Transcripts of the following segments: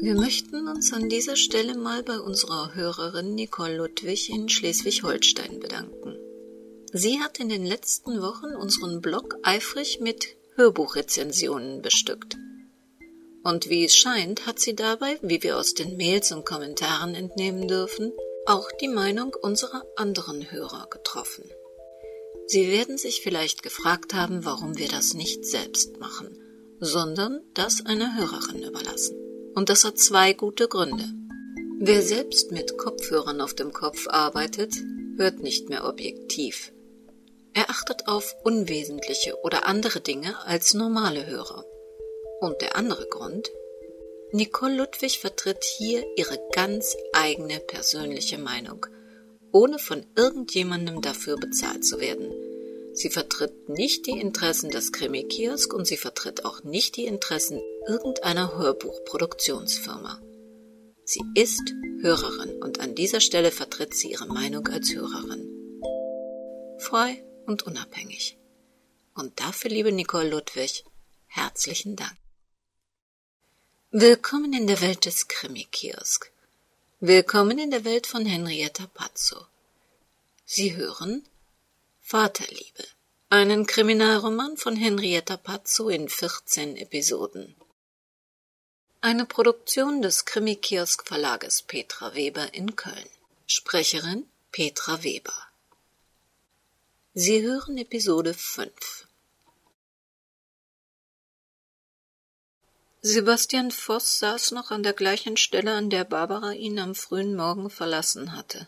Wir möchten uns an dieser Stelle mal bei unserer Hörerin Nicole Ludwig in Schleswig-Holstein bedanken. Sie hat in den letzten Wochen unseren Blog eifrig mit Hörbuchrezensionen bestückt. Und wie es scheint, hat sie dabei, wie wir aus den Mails und Kommentaren entnehmen dürfen, auch die Meinung unserer anderen Hörer getroffen. Sie werden sich vielleicht gefragt haben, warum wir das nicht selbst machen, sondern das einer Hörerin überlassen. Und das hat zwei gute Gründe. Wer selbst mit Kopfhörern auf dem Kopf arbeitet, hört nicht mehr objektiv. Er achtet auf unwesentliche oder andere Dinge als normale Hörer. Und der andere Grund? Nicole Ludwig vertritt hier ihre ganz eigene persönliche Meinung, ohne von irgendjemandem dafür bezahlt zu werden. Sie vertritt nicht die Interessen des Krimi-Kiosk und sie vertritt auch nicht die Interessen irgendeiner Hörbuchproduktionsfirma. Sie ist Hörerin und an dieser Stelle vertritt sie ihre Meinung als Hörerin. Frei und unabhängig. Und dafür, liebe Nicole Ludwig, herzlichen Dank. Willkommen in der Welt des Krimi-Kiosk. Willkommen in der Welt von Henrietta Pazzo. Sie hören Vaterliebe, einen Kriminalroman von Henrietta Pazzo in 14 Episoden. Eine Produktion des Krimi-Kiosk Verlages Petra Weber in Köln. Sprecherin Petra Weber. Sie hören Episode 5. Sebastian Voss saß noch an der gleichen Stelle, an der Barbara ihn am frühen Morgen verlassen hatte.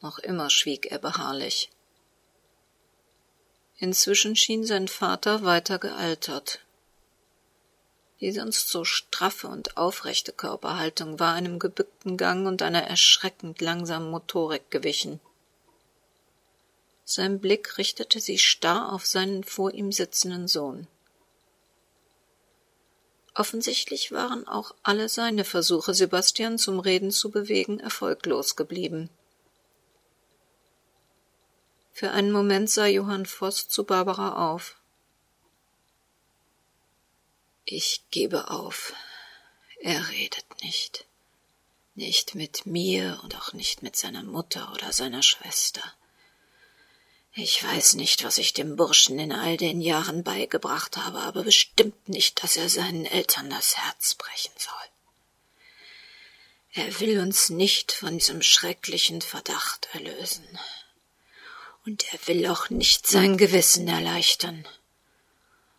Noch immer schwieg er beharrlich. Inzwischen schien sein Vater weiter gealtert. Die sonst so straffe und aufrechte Körperhaltung war einem gebückten Gang und einer erschreckend langsamen Motorik gewichen. Sein Blick richtete sich starr auf seinen vor ihm sitzenden Sohn. Offensichtlich waren auch alle seine Versuche, Sebastian zum Reden zu bewegen, erfolglos geblieben. Für einen Moment sah Johann Voss zu Barbara auf. Ich gebe auf. Er redet nicht. Nicht mit mir und auch nicht mit seiner Mutter oder seiner Schwester. Ich weiß nicht, was ich dem Burschen in all den Jahren beigebracht habe, aber bestimmt nicht, dass er seinen Eltern das Herz brechen soll. Er will uns nicht von diesem schrecklichen Verdacht erlösen und er will auch nicht sein Gewissen erleichtern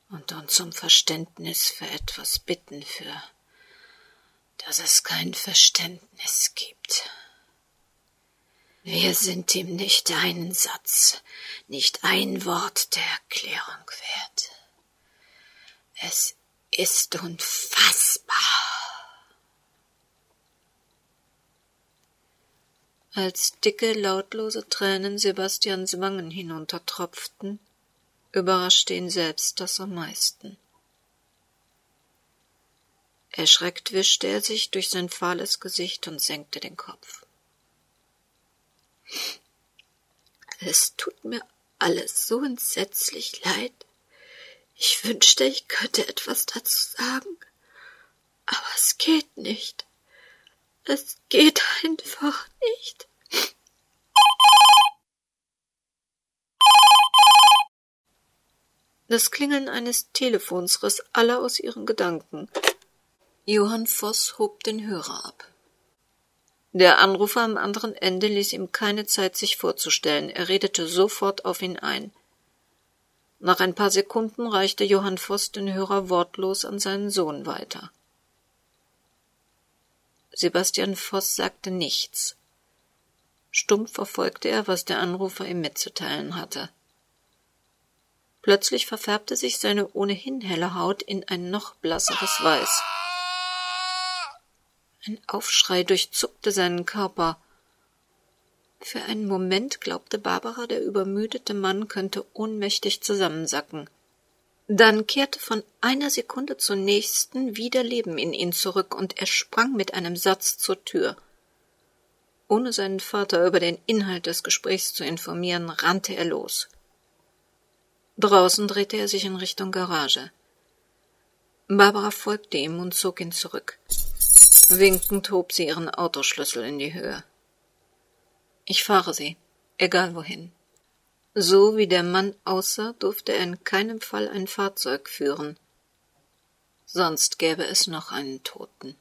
und uns um Verständnis für etwas bitten, für das es kein Verständnis gibt. Wir sind ihm nicht einen Satz, nicht ein Wort der Erklärung wert. Es ist unfassbar. Als dicke, lautlose Tränen Sebastians Wangen hinuntertropften, überraschte ihn selbst das am meisten. Erschreckt wischte er sich durch sein fahles Gesicht und senkte den Kopf. Es tut mir alles so entsetzlich leid. Ich wünschte, ich könnte etwas dazu sagen, aber es geht nicht. Es geht einfach nicht. Das Klingeln eines Telefons riss alle aus ihren Gedanken. Johann Voss hob den Hörer ab. Der Anrufer am anderen Ende ließ ihm keine Zeit, sich vorzustellen. Er redete sofort auf ihn ein. Nach ein paar Sekunden reichte Johann Voss den Hörer wortlos an seinen Sohn weiter. Sebastian Voss sagte nichts. Stumpf verfolgte er, was der Anrufer ihm mitzuteilen hatte. Plötzlich verfärbte sich seine ohnehin helle Haut in ein noch blasseres Weiß. Ein Aufschrei durchzuckte seinen Körper. Für einen Moment glaubte Barbara, der übermüdete Mann könnte ohnmächtig zusammensacken. Dann kehrte von einer Sekunde zur nächsten wieder Leben in ihn zurück, und er sprang mit einem Satz zur Tür. Ohne seinen Vater über den Inhalt des Gesprächs zu informieren, rannte er los. Draußen drehte er sich in Richtung Garage. Barbara folgte ihm und zog ihn zurück. Winkend hob sie ihren Autoschlüssel in die Höhe. Ich fahre Sie, egal wohin. So wie der Mann aussah, durfte er in keinem Fall ein Fahrzeug führen. Sonst gäbe es noch einen Toten.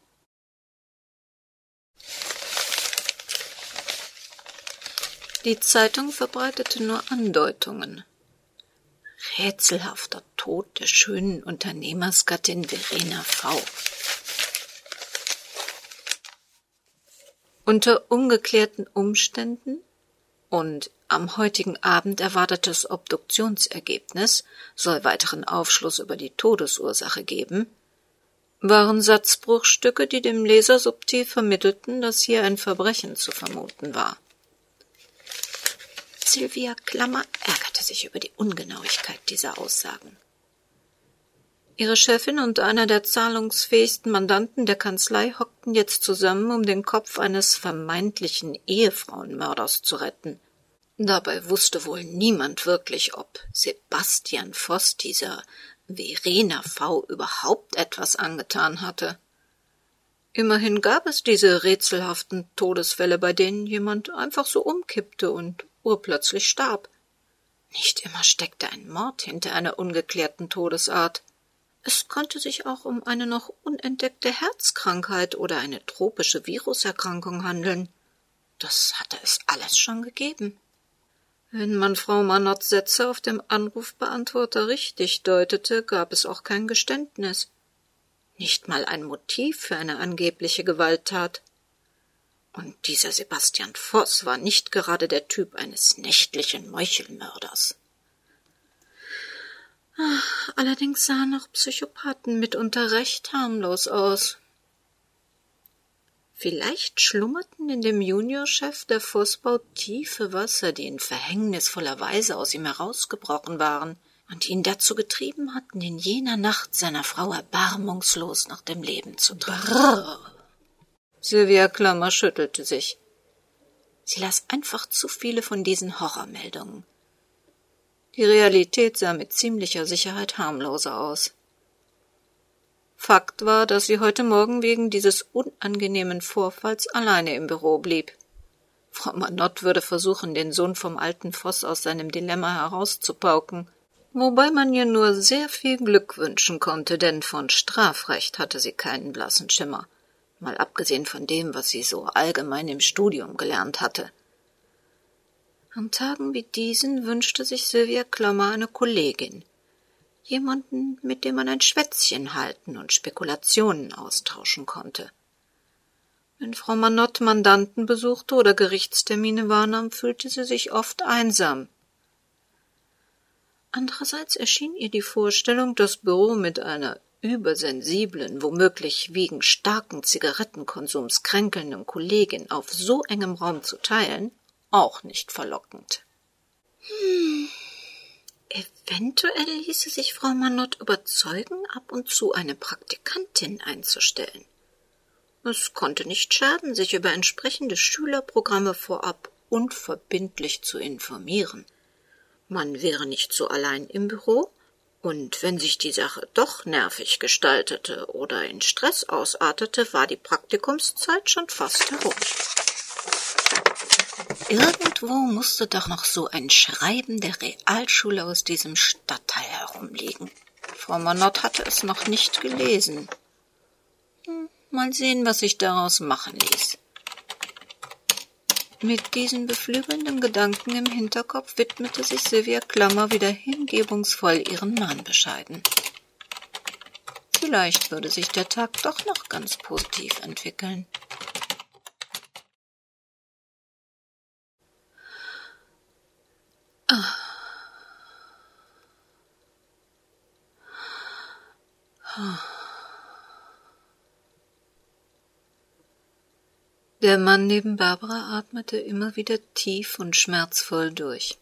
Die Zeitung verbreitete nur Andeutungen. Rätselhafter Tod der schönen Unternehmersgattin Verena V. Unter ungeklärten Umständen und am heutigen Abend erwartetes Obduktionsergebnis soll weiteren Aufschluss über die Todesursache geben, waren Satzbruchstücke, die dem Leser subtil vermittelten, dass hier ein Verbrechen zu vermuten war. Sylvia Klammer ärgerte sich über die Ungenauigkeit dieser Aussagen. Ihre Chefin und einer der zahlungsfähigsten Mandanten der Kanzlei hockten jetzt zusammen, um den Kopf eines vermeintlichen Ehefrauenmörders zu retten. Dabei wusste wohl niemand wirklich, ob Sebastian Voss dieser Verena V überhaupt etwas angetan hatte. Immerhin gab es diese rätselhaften Todesfälle, bei denen jemand einfach so umkippte und urplötzlich starb. Nicht immer steckte ein Mord hinter einer ungeklärten Todesart. Es konnte sich auch um eine noch unentdeckte Herzkrankheit oder eine tropische Viruserkrankung handeln. Das hatte es alles schon gegeben. Wenn man Frau Manots Sätze auf dem Anrufbeantworter richtig deutete, gab es auch kein Geständnis. Nicht mal ein Motiv für eine angebliche Gewalttat. Und dieser Sebastian Voss war nicht gerade der Typ eines nächtlichen Meuchelmörders. Allerdings sahen auch Psychopathen mitunter recht harmlos aus. Vielleicht schlummerten in dem Juniorchef der Vossbau tiefe Wasser, die in verhängnisvoller Weise aus ihm herausgebrochen waren und ihn dazu getrieben hatten, in jener Nacht seiner Frau erbarmungslos nach dem Leben zu tragen. Sylvia Klammer schüttelte sich. Sie las einfach zu viele von diesen Horrormeldungen. Die Realität sah mit ziemlicher Sicherheit harmloser aus. Fakt war, dass sie heute Morgen wegen dieses unangenehmen Vorfalls alleine im Büro blieb. Frau Manott würde versuchen, den Sohn vom alten Voss aus seinem Dilemma herauszupauken, wobei man ihr nur sehr viel Glück wünschen konnte, denn von Strafrecht hatte sie keinen blassen Schimmer, mal abgesehen von dem, was sie so allgemein im Studium gelernt hatte. An Tagen wie diesen wünschte sich Sylvia Klammer eine Kollegin. Jemanden, mit dem man ein Schwätzchen halten und Spekulationen austauschen konnte. Wenn Frau Manott Mandanten besuchte oder Gerichtstermine wahrnahm, fühlte sie sich oft einsam. Andererseits erschien ihr die Vorstellung, das Büro mit einer übersensiblen, womöglich wegen starken Zigarettenkonsums kränkelnden Kollegin auf so engem Raum zu teilen, auch nicht verlockend. Hm. Eventuell ließe sich Frau Manott überzeugen, ab und zu eine Praktikantin einzustellen. Es konnte nicht schaden, sich über entsprechende Schülerprogramme vorab unverbindlich zu informieren. Man wäre nicht so allein im Büro, und wenn sich die Sache doch nervig gestaltete oder in Stress ausartete, war die Praktikumszeit schon fast herum. Irgendwo musste doch noch so ein Schreiben der Realschule aus diesem Stadtteil herumliegen. Frau Monod hatte es noch nicht gelesen. Hm, mal sehen, was sich daraus machen ließ. Mit diesen beflügelnden Gedanken im Hinterkopf widmete sich Sylvia Klammer wieder hingebungsvoll ihren Mahnbescheiden. Vielleicht würde sich der Tag doch noch ganz positiv entwickeln. Der Mann neben Barbara atmete immer wieder tief und schmerzvoll durch.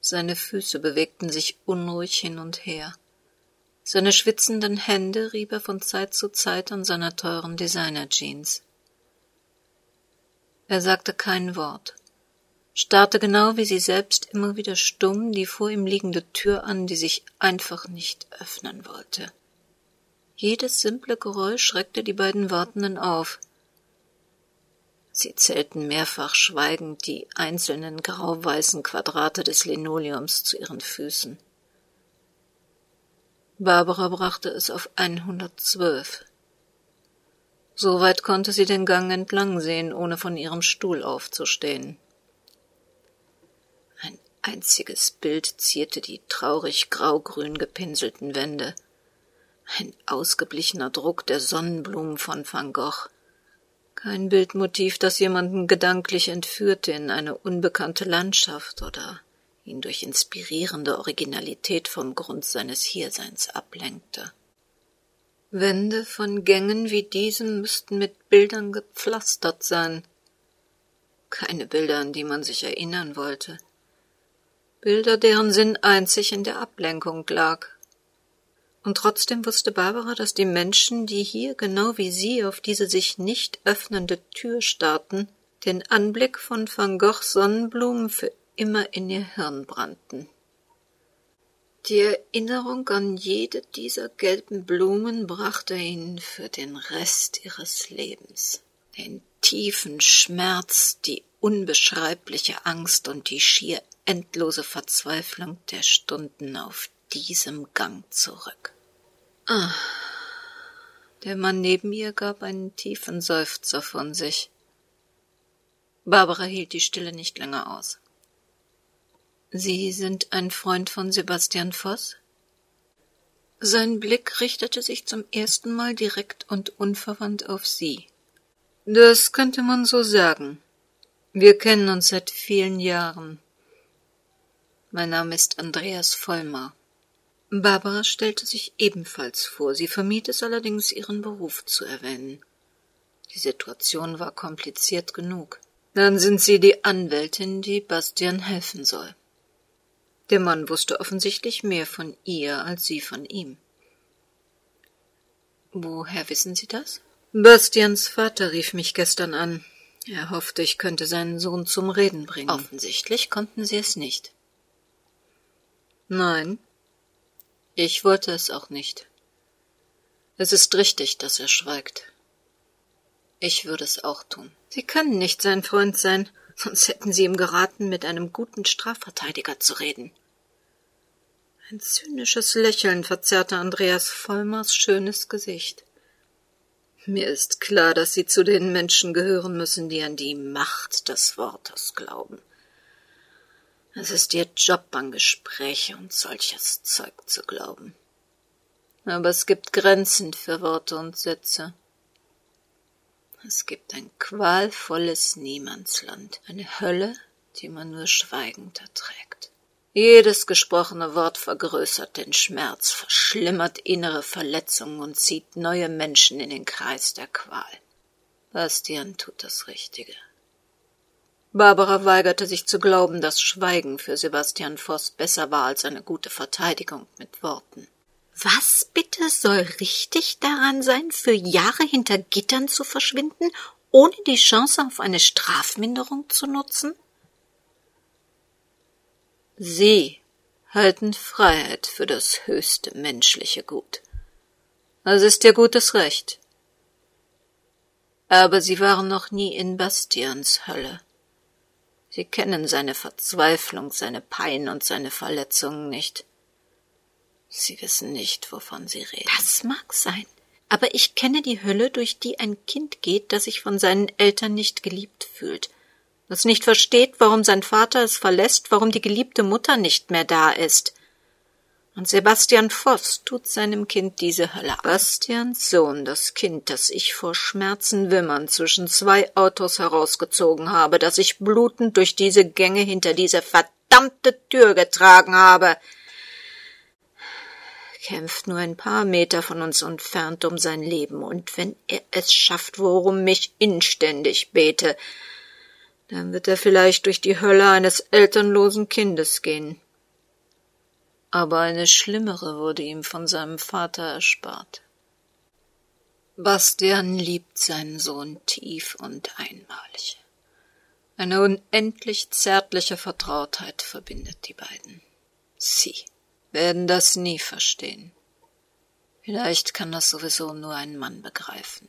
Seine Füße bewegten sich unruhig hin und her. Seine schwitzenden Hände rieb er von Zeit zu Zeit an seiner teuren Designer-Jeans. Er sagte kein Wort starrte genau wie sie selbst immer wieder stumm die vor ihm liegende Tür an, die sich einfach nicht öffnen wollte. Jedes simple Geräusch schreckte die beiden Wartenden auf. Sie zählten mehrfach schweigend die einzelnen grau-weißen Quadrate des Linoleums zu ihren Füßen. Barbara brachte es auf 112. Soweit konnte sie den Gang entlang sehen, ohne von ihrem Stuhl aufzustehen. Ein einziges Bild zierte die traurig graugrün gepinselten Wände. Ein ausgeblichener Druck der Sonnenblumen von Van Gogh. Kein Bildmotiv, das jemanden gedanklich entführte in eine unbekannte Landschaft oder ihn durch inspirierende Originalität vom Grund seines Hierseins ablenkte. Wände von Gängen wie diesen müssten mit Bildern gepflastert sein. Keine Bilder, an die man sich erinnern wollte. Bilder, deren Sinn einzig in der Ablenkung lag. Und trotzdem wusste Barbara, dass die Menschen, die hier genau wie sie auf diese sich nicht öffnende Tür starrten, den Anblick von Van Goghs Sonnenblumen für immer in ihr Hirn brannten. Die Erinnerung an jede dieser gelben Blumen brachte ihnen für den Rest ihres Lebens den tiefen Schmerz, die unbeschreibliche Angst und die schier endlose Verzweiflung der Stunden auf diesem Gang zurück. Ah. Der Mann neben ihr gab einen tiefen Seufzer von sich. Barbara hielt die Stille nicht länger aus. Sie sind ein Freund von Sebastian Voss? Sein Blick richtete sich zum ersten Mal direkt und unverwandt auf sie. Das könnte man so sagen. Wir kennen uns seit vielen Jahren. Mein Name ist Andreas Vollmer. Barbara stellte sich ebenfalls vor, sie vermied es allerdings, ihren Beruf zu erwähnen. Die Situation war kompliziert genug. Dann sind Sie die Anwältin, die Bastian helfen soll. Der Mann wusste offensichtlich mehr von ihr als sie von ihm. Woher wissen Sie das? Bastians Vater rief mich gestern an. Er hoffte, ich könnte seinen Sohn zum Reden bringen. Offensichtlich konnten Sie es nicht. Nein, ich wollte es auch nicht. Es ist richtig, dass er schweigt. Ich würde es auch tun. Sie können nicht sein Freund sein, sonst hätten Sie ihm geraten, mit einem guten Strafverteidiger zu reden. Ein zynisches Lächeln verzerrte Andreas Vollmers schönes Gesicht. Mir ist klar, dass Sie zu den Menschen gehören müssen, die an die Macht des Wortes glauben. Es ist ihr Job, an Gespräche und solches Zeug zu glauben. Aber es gibt Grenzen für Worte und Sätze. Es gibt ein qualvolles Niemandsland, eine Hölle, die man nur schweigend erträgt. Jedes gesprochene Wort vergrößert den Schmerz, verschlimmert innere Verletzungen und zieht neue Menschen in den Kreis der Qual. Bastian tut das Richtige. Barbara weigerte sich zu glauben, dass Schweigen für Sebastian Voss besser war als eine gute Verteidigung mit Worten. Was bitte soll richtig daran sein, für Jahre hinter Gittern zu verschwinden, ohne die Chance auf eine Strafminderung zu nutzen? Sie halten Freiheit für das höchste menschliche Gut. Das ist ihr gutes Recht. Aber Sie waren noch nie in Bastians Hölle. Sie kennen seine Verzweiflung, seine Pein und seine Verletzungen nicht. Sie wissen nicht, wovon Sie reden. Das mag sein. Aber ich kenne die Hölle, durch die ein Kind geht, das sich von seinen Eltern nicht geliebt fühlt, das nicht versteht, warum sein Vater es verlässt, warum die geliebte Mutter nicht mehr da ist. Und Sebastian Voss tut seinem Kind diese Hölle. Bastians Sohn, das Kind, das ich vor Schmerzen wimmernd zwischen zwei Autos herausgezogen habe, das ich blutend durch diese Gänge hinter diese verdammte Tür getragen habe, kämpft nur ein paar Meter von uns entfernt um sein Leben, und wenn er es schafft, worum ich inständig bete, dann wird er vielleicht durch die Hölle eines elternlosen Kindes gehen aber eine schlimmere wurde ihm von seinem Vater erspart. Bastian liebt seinen Sohn tief und einmalig. Eine unendlich zärtliche Vertrautheit verbindet die beiden. Sie werden das nie verstehen. Vielleicht kann das sowieso nur ein Mann begreifen.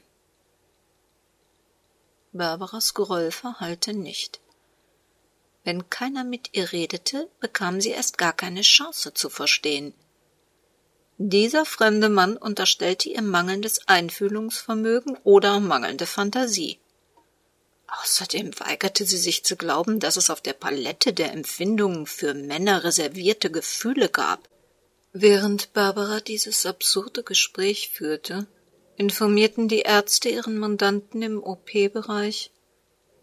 Barbaras Groll verhallte nicht. Wenn keiner mit ihr redete, bekam sie erst gar keine Chance zu verstehen. Dieser fremde Mann unterstellte ihr mangelndes Einfühlungsvermögen oder mangelnde Fantasie. Außerdem weigerte sie sich zu glauben, dass es auf der Palette der Empfindungen für Männer reservierte Gefühle gab. Während Barbara dieses absurde Gespräch führte, informierten die Ärzte ihren Mandanten im OP-Bereich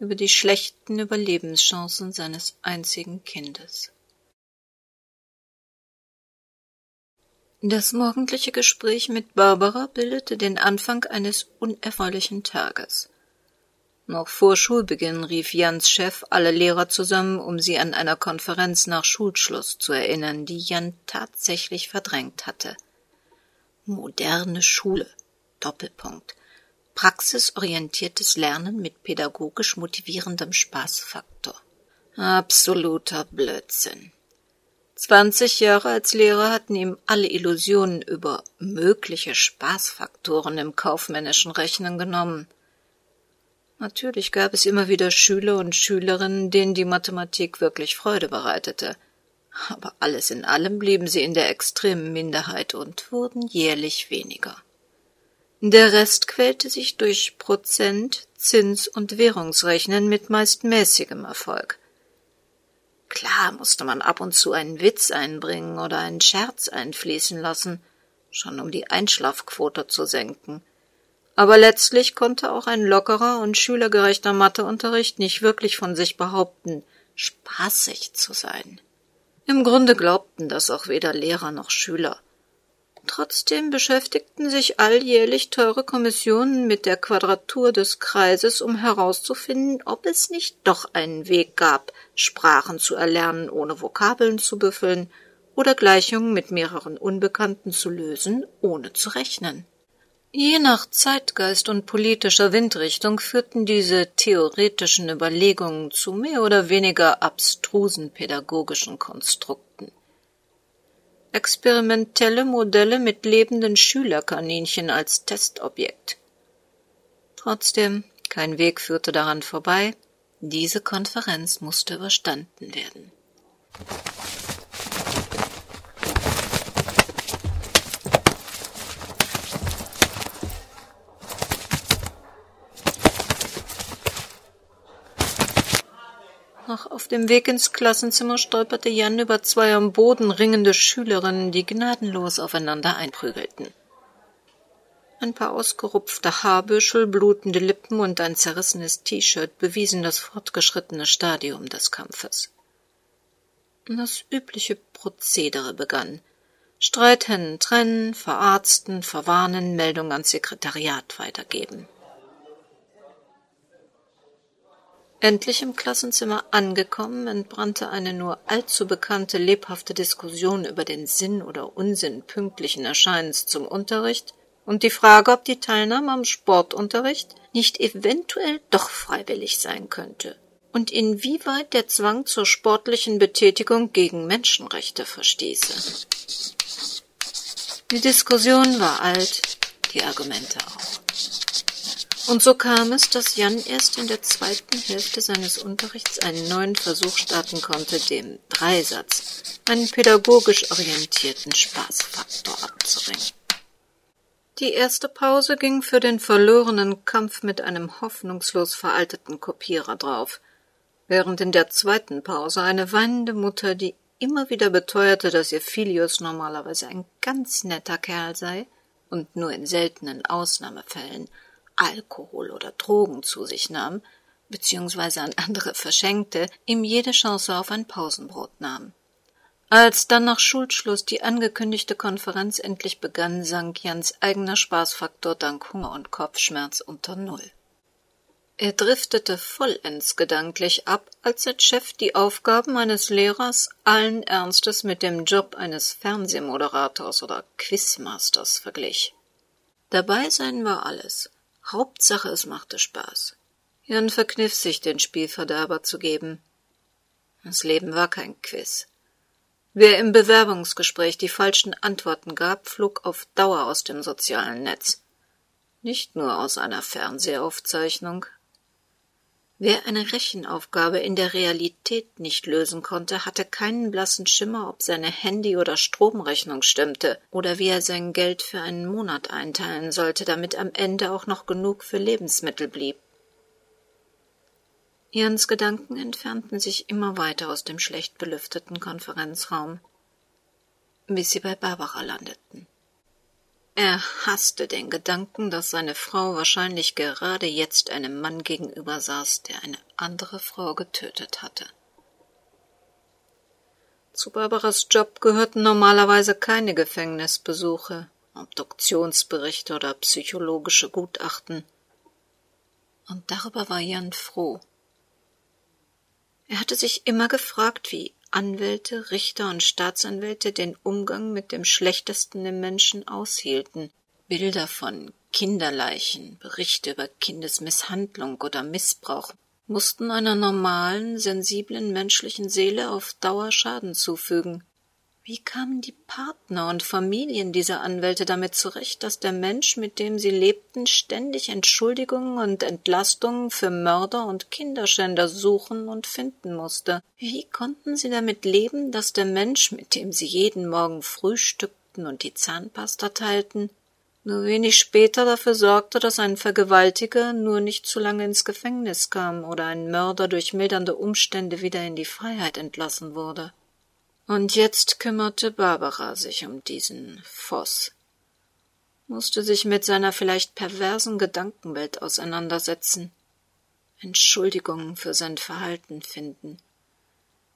über die schlechten Überlebenschancen seines einzigen Kindes. Das morgendliche Gespräch mit Barbara bildete den Anfang eines unerfreulichen Tages. Noch vor Schulbeginn rief Jans Chef alle Lehrer zusammen, um sie an einer Konferenz nach Schulschluss zu erinnern, die Jan tatsächlich verdrängt hatte. Moderne Schule. Doppelpunkt. Praxisorientiertes Lernen mit pädagogisch motivierendem Spaßfaktor. Absoluter Blödsinn. Zwanzig Jahre als Lehrer hatten ihm alle Illusionen über mögliche Spaßfaktoren im kaufmännischen Rechnen genommen. Natürlich gab es immer wieder Schüler und Schülerinnen, denen die Mathematik wirklich Freude bereitete. Aber alles in allem blieben sie in der extremen Minderheit und wurden jährlich weniger. Der Rest quälte sich durch Prozent, Zins und Währungsrechnen mit meist mäßigem Erfolg. Klar musste man ab und zu einen Witz einbringen oder einen Scherz einfließen lassen, schon um die Einschlafquote zu senken aber letztlich konnte auch ein lockerer und schülergerechter Matheunterricht nicht wirklich von sich behaupten, spaßig zu sein. Im Grunde glaubten das auch weder Lehrer noch Schüler. Trotzdem beschäftigten sich alljährlich teure Kommissionen mit der Quadratur des Kreises, um herauszufinden, ob es nicht doch einen Weg gab, Sprachen zu erlernen, ohne Vokabeln zu büffeln oder Gleichungen mit mehreren Unbekannten zu lösen, ohne zu rechnen. Je nach Zeitgeist und politischer Windrichtung führten diese theoretischen Überlegungen zu mehr oder weniger abstrusen pädagogischen Konstrukten. Experimentelle Modelle mit lebenden Schülerkaninchen als Testobjekt. Trotzdem, kein Weg führte daran vorbei, diese Konferenz musste überstanden werden. Noch auf dem Weg ins Klassenzimmer stolperte Jan über zwei am Boden ringende Schülerinnen, die gnadenlos aufeinander einprügelten. Ein paar ausgerupfte Haarbüschel, blutende Lippen und ein zerrissenes T-Shirt bewiesen das fortgeschrittene Stadium des Kampfes. Das übliche Prozedere begann. Streithänden trennen, verarzten, verwarnen, Meldung ans Sekretariat weitergeben. Endlich im Klassenzimmer angekommen, entbrannte eine nur allzu bekannte lebhafte Diskussion über den Sinn oder Unsinn pünktlichen Erscheinens zum Unterricht und die Frage, ob die Teilnahme am Sportunterricht nicht eventuell doch freiwillig sein könnte und inwieweit der Zwang zur sportlichen Betätigung gegen Menschenrechte verstieße. Die Diskussion war alt, die Argumente auch. Und so kam es, dass Jan erst in der zweiten Hälfte seines Unterrichts einen neuen Versuch starten konnte, dem Dreisatz einen pädagogisch orientierten Spaßfaktor abzuringen. Die erste Pause ging für den verlorenen Kampf mit einem hoffnungslos veralteten Kopierer drauf, während in der zweiten Pause eine weinende Mutter, die immer wieder beteuerte, dass ihr Filius normalerweise ein ganz netter Kerl sei und nur in seltenen Ausnahmefällen Alkohol oder Drogen zu sich nahm, beziehungsweise an andere verschenkte, ihm jede Chance auf ein Pausenbrot nahm. Als dann nach Schulschluss die angekündigte Konferenz endlich begann, sank Jans eigener Spaßfaktor dank Hunger und Kopfschmerz unter Null. Er driftete vollends gedanklich ab, als der Chef die Aufgaben eines Lehrers allen Ernstes mit dem Job eines Fernsehmoderators oder Quizmasters verglich. Dabei sein war alles. Hauptsache, es machte Spaß. Jan verkniff sich, den Spielverderber zu geben. Das Leben war kein Quiz. Wer im Bewerbungsgespräch die falschen Antworten gab, flog auf Dauer aus dem sozialen Netz. Nicht nur aus einer Fernsehaufzeichnung. Wer eine Rechenaufgabe in der Realität nicht lösen konnte, hatte keinen blassen Schimmer, ob seine Handy- oder Stromrechnung stimmte oder wie er sein Geld für einen Monat einteilen sollte, damit am Ende auch noch genug für Lebensmittel blieb. Jans Gedanken entfernten sich immer weiter aus dem schlecht belüfteten Konferenzraum, bis sie bei Barbara landeten. Er hasste den Gedanken, dass seine Frau wahrscheinlich gerade jetzt einem Mann gegenüber saß, der eine andere Frau getötet hatte. Zu Barbaras Job gehörten normalerweise keine Gefängnisbesuche, Obduktionsberichte oder psychologische Gutachten. Und darüber war Jan froh. Er hatte sich immer gefragt, wie Anwälte, Richter und Staatsanwälte den Umgang mit dem Schlechtesten im Menschen aushielten. Bilder von Kinderleichen, Berichte über Kindesmisshandlung oder Missbrauch mussten einer normalen, sensiblen menschlichen Seele auf Dauer Schaden zufügen. Wie kamen die Partner und Familien dieser Anwälte damit zurecht, dass der Mensch, mit dem sie lebten, ständig Entschuldigungen und Entlastungen für Mörder und Kinderschänder suchen und finden musste? Wie konnten sie damit leben, dass der Mensch, mit dem sie jeden Morgen frühstückten und die Zahnpasta teilten, nur wenig später dafür sorgte, dass ein Vergewaltiger nur nicht zu lange ins Gefängnis kam oder ein Mörder durch mildernde Umstände wieder in die Freiheit entlassen wurde? Und jetzt kümmerte Barbara sich um diesen Voss, musste sich mit seiner vielleicht perversen Gedankenwelt auseinandersetzen, Entschuldigungen für sein Verhalten finden,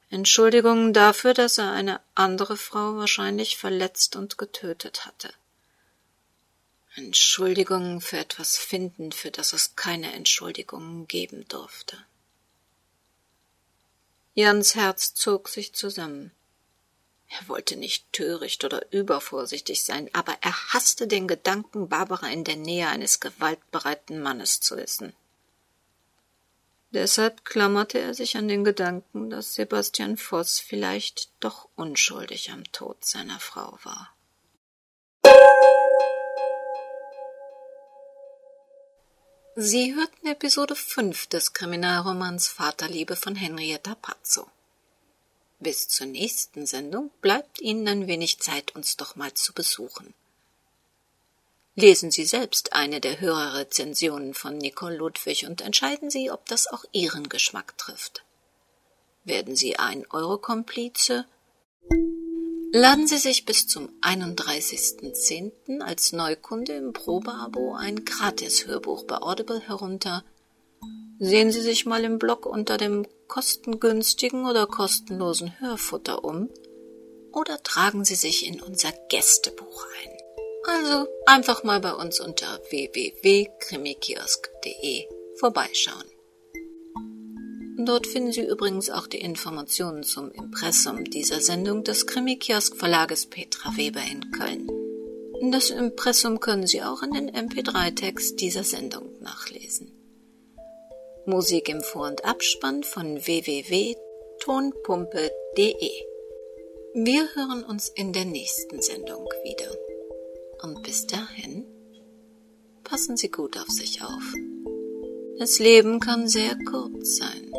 Entschuldigungen dafür, dass er eine andere Frau wahrscheinlich verletzt und getötet hatte. Entschuldigungen für etwas finden, für das es keine Entschuldigungen geben durfte. Jans Herz zog sich zusammen. Er wollte nicht töricht oder übervorsichtig sein, aber er hasste den Gedanken, Barbara in der Nähe eines gewaltbereiten Mannes zu wissen. Deshalb klammerte er sich an den Gedanken, dass Sebastian Voss vielleicht doch unschuldig am Tod seiner Frau war. Sie hörten Episode 5 des Kriminalromans Vaterliebe von Henrietta Pazzo. Bis zur nächsten Sendung bleibt Ihnen ein wenig Zeit, uns doch mal zu besuchen. Lesen Sie selbst eine der Hörerrezensionen von Nicole Ludwig und entscheiden Sie, ob das auch Ihren Geschmack trifft. Werden Sie ein Euro-Komplize? Laden Sie sich bis zum 31.10. als Neukunde im Probeabo ein Gratis-Hörbuch bei Audible herunter – Sehen Sie sich mal im Blog unter dem kostengünstigen oder kostenlosen Hörfutter um oder tragen Sie sich in unser Gästebuch ein. Also einfach mal bei uns unter www.krimikiosk.de vorbeischauen. Dort finden Sie übrigens auch die Informationen zum Impressum dieser Sendung des Krimikiosk Verlages Petra Weber in Köln. Das Impressum können Sie auch in den MP3-Text dieser Sendung nachlesen. Musik im Vor- und Abspann von www.tonpumpe.de. Wir hören uns in der nächsten Sendung wieder. Und bis dahin, passen Sie gut auf sich auf. Das Leben kann sehr kurz sein.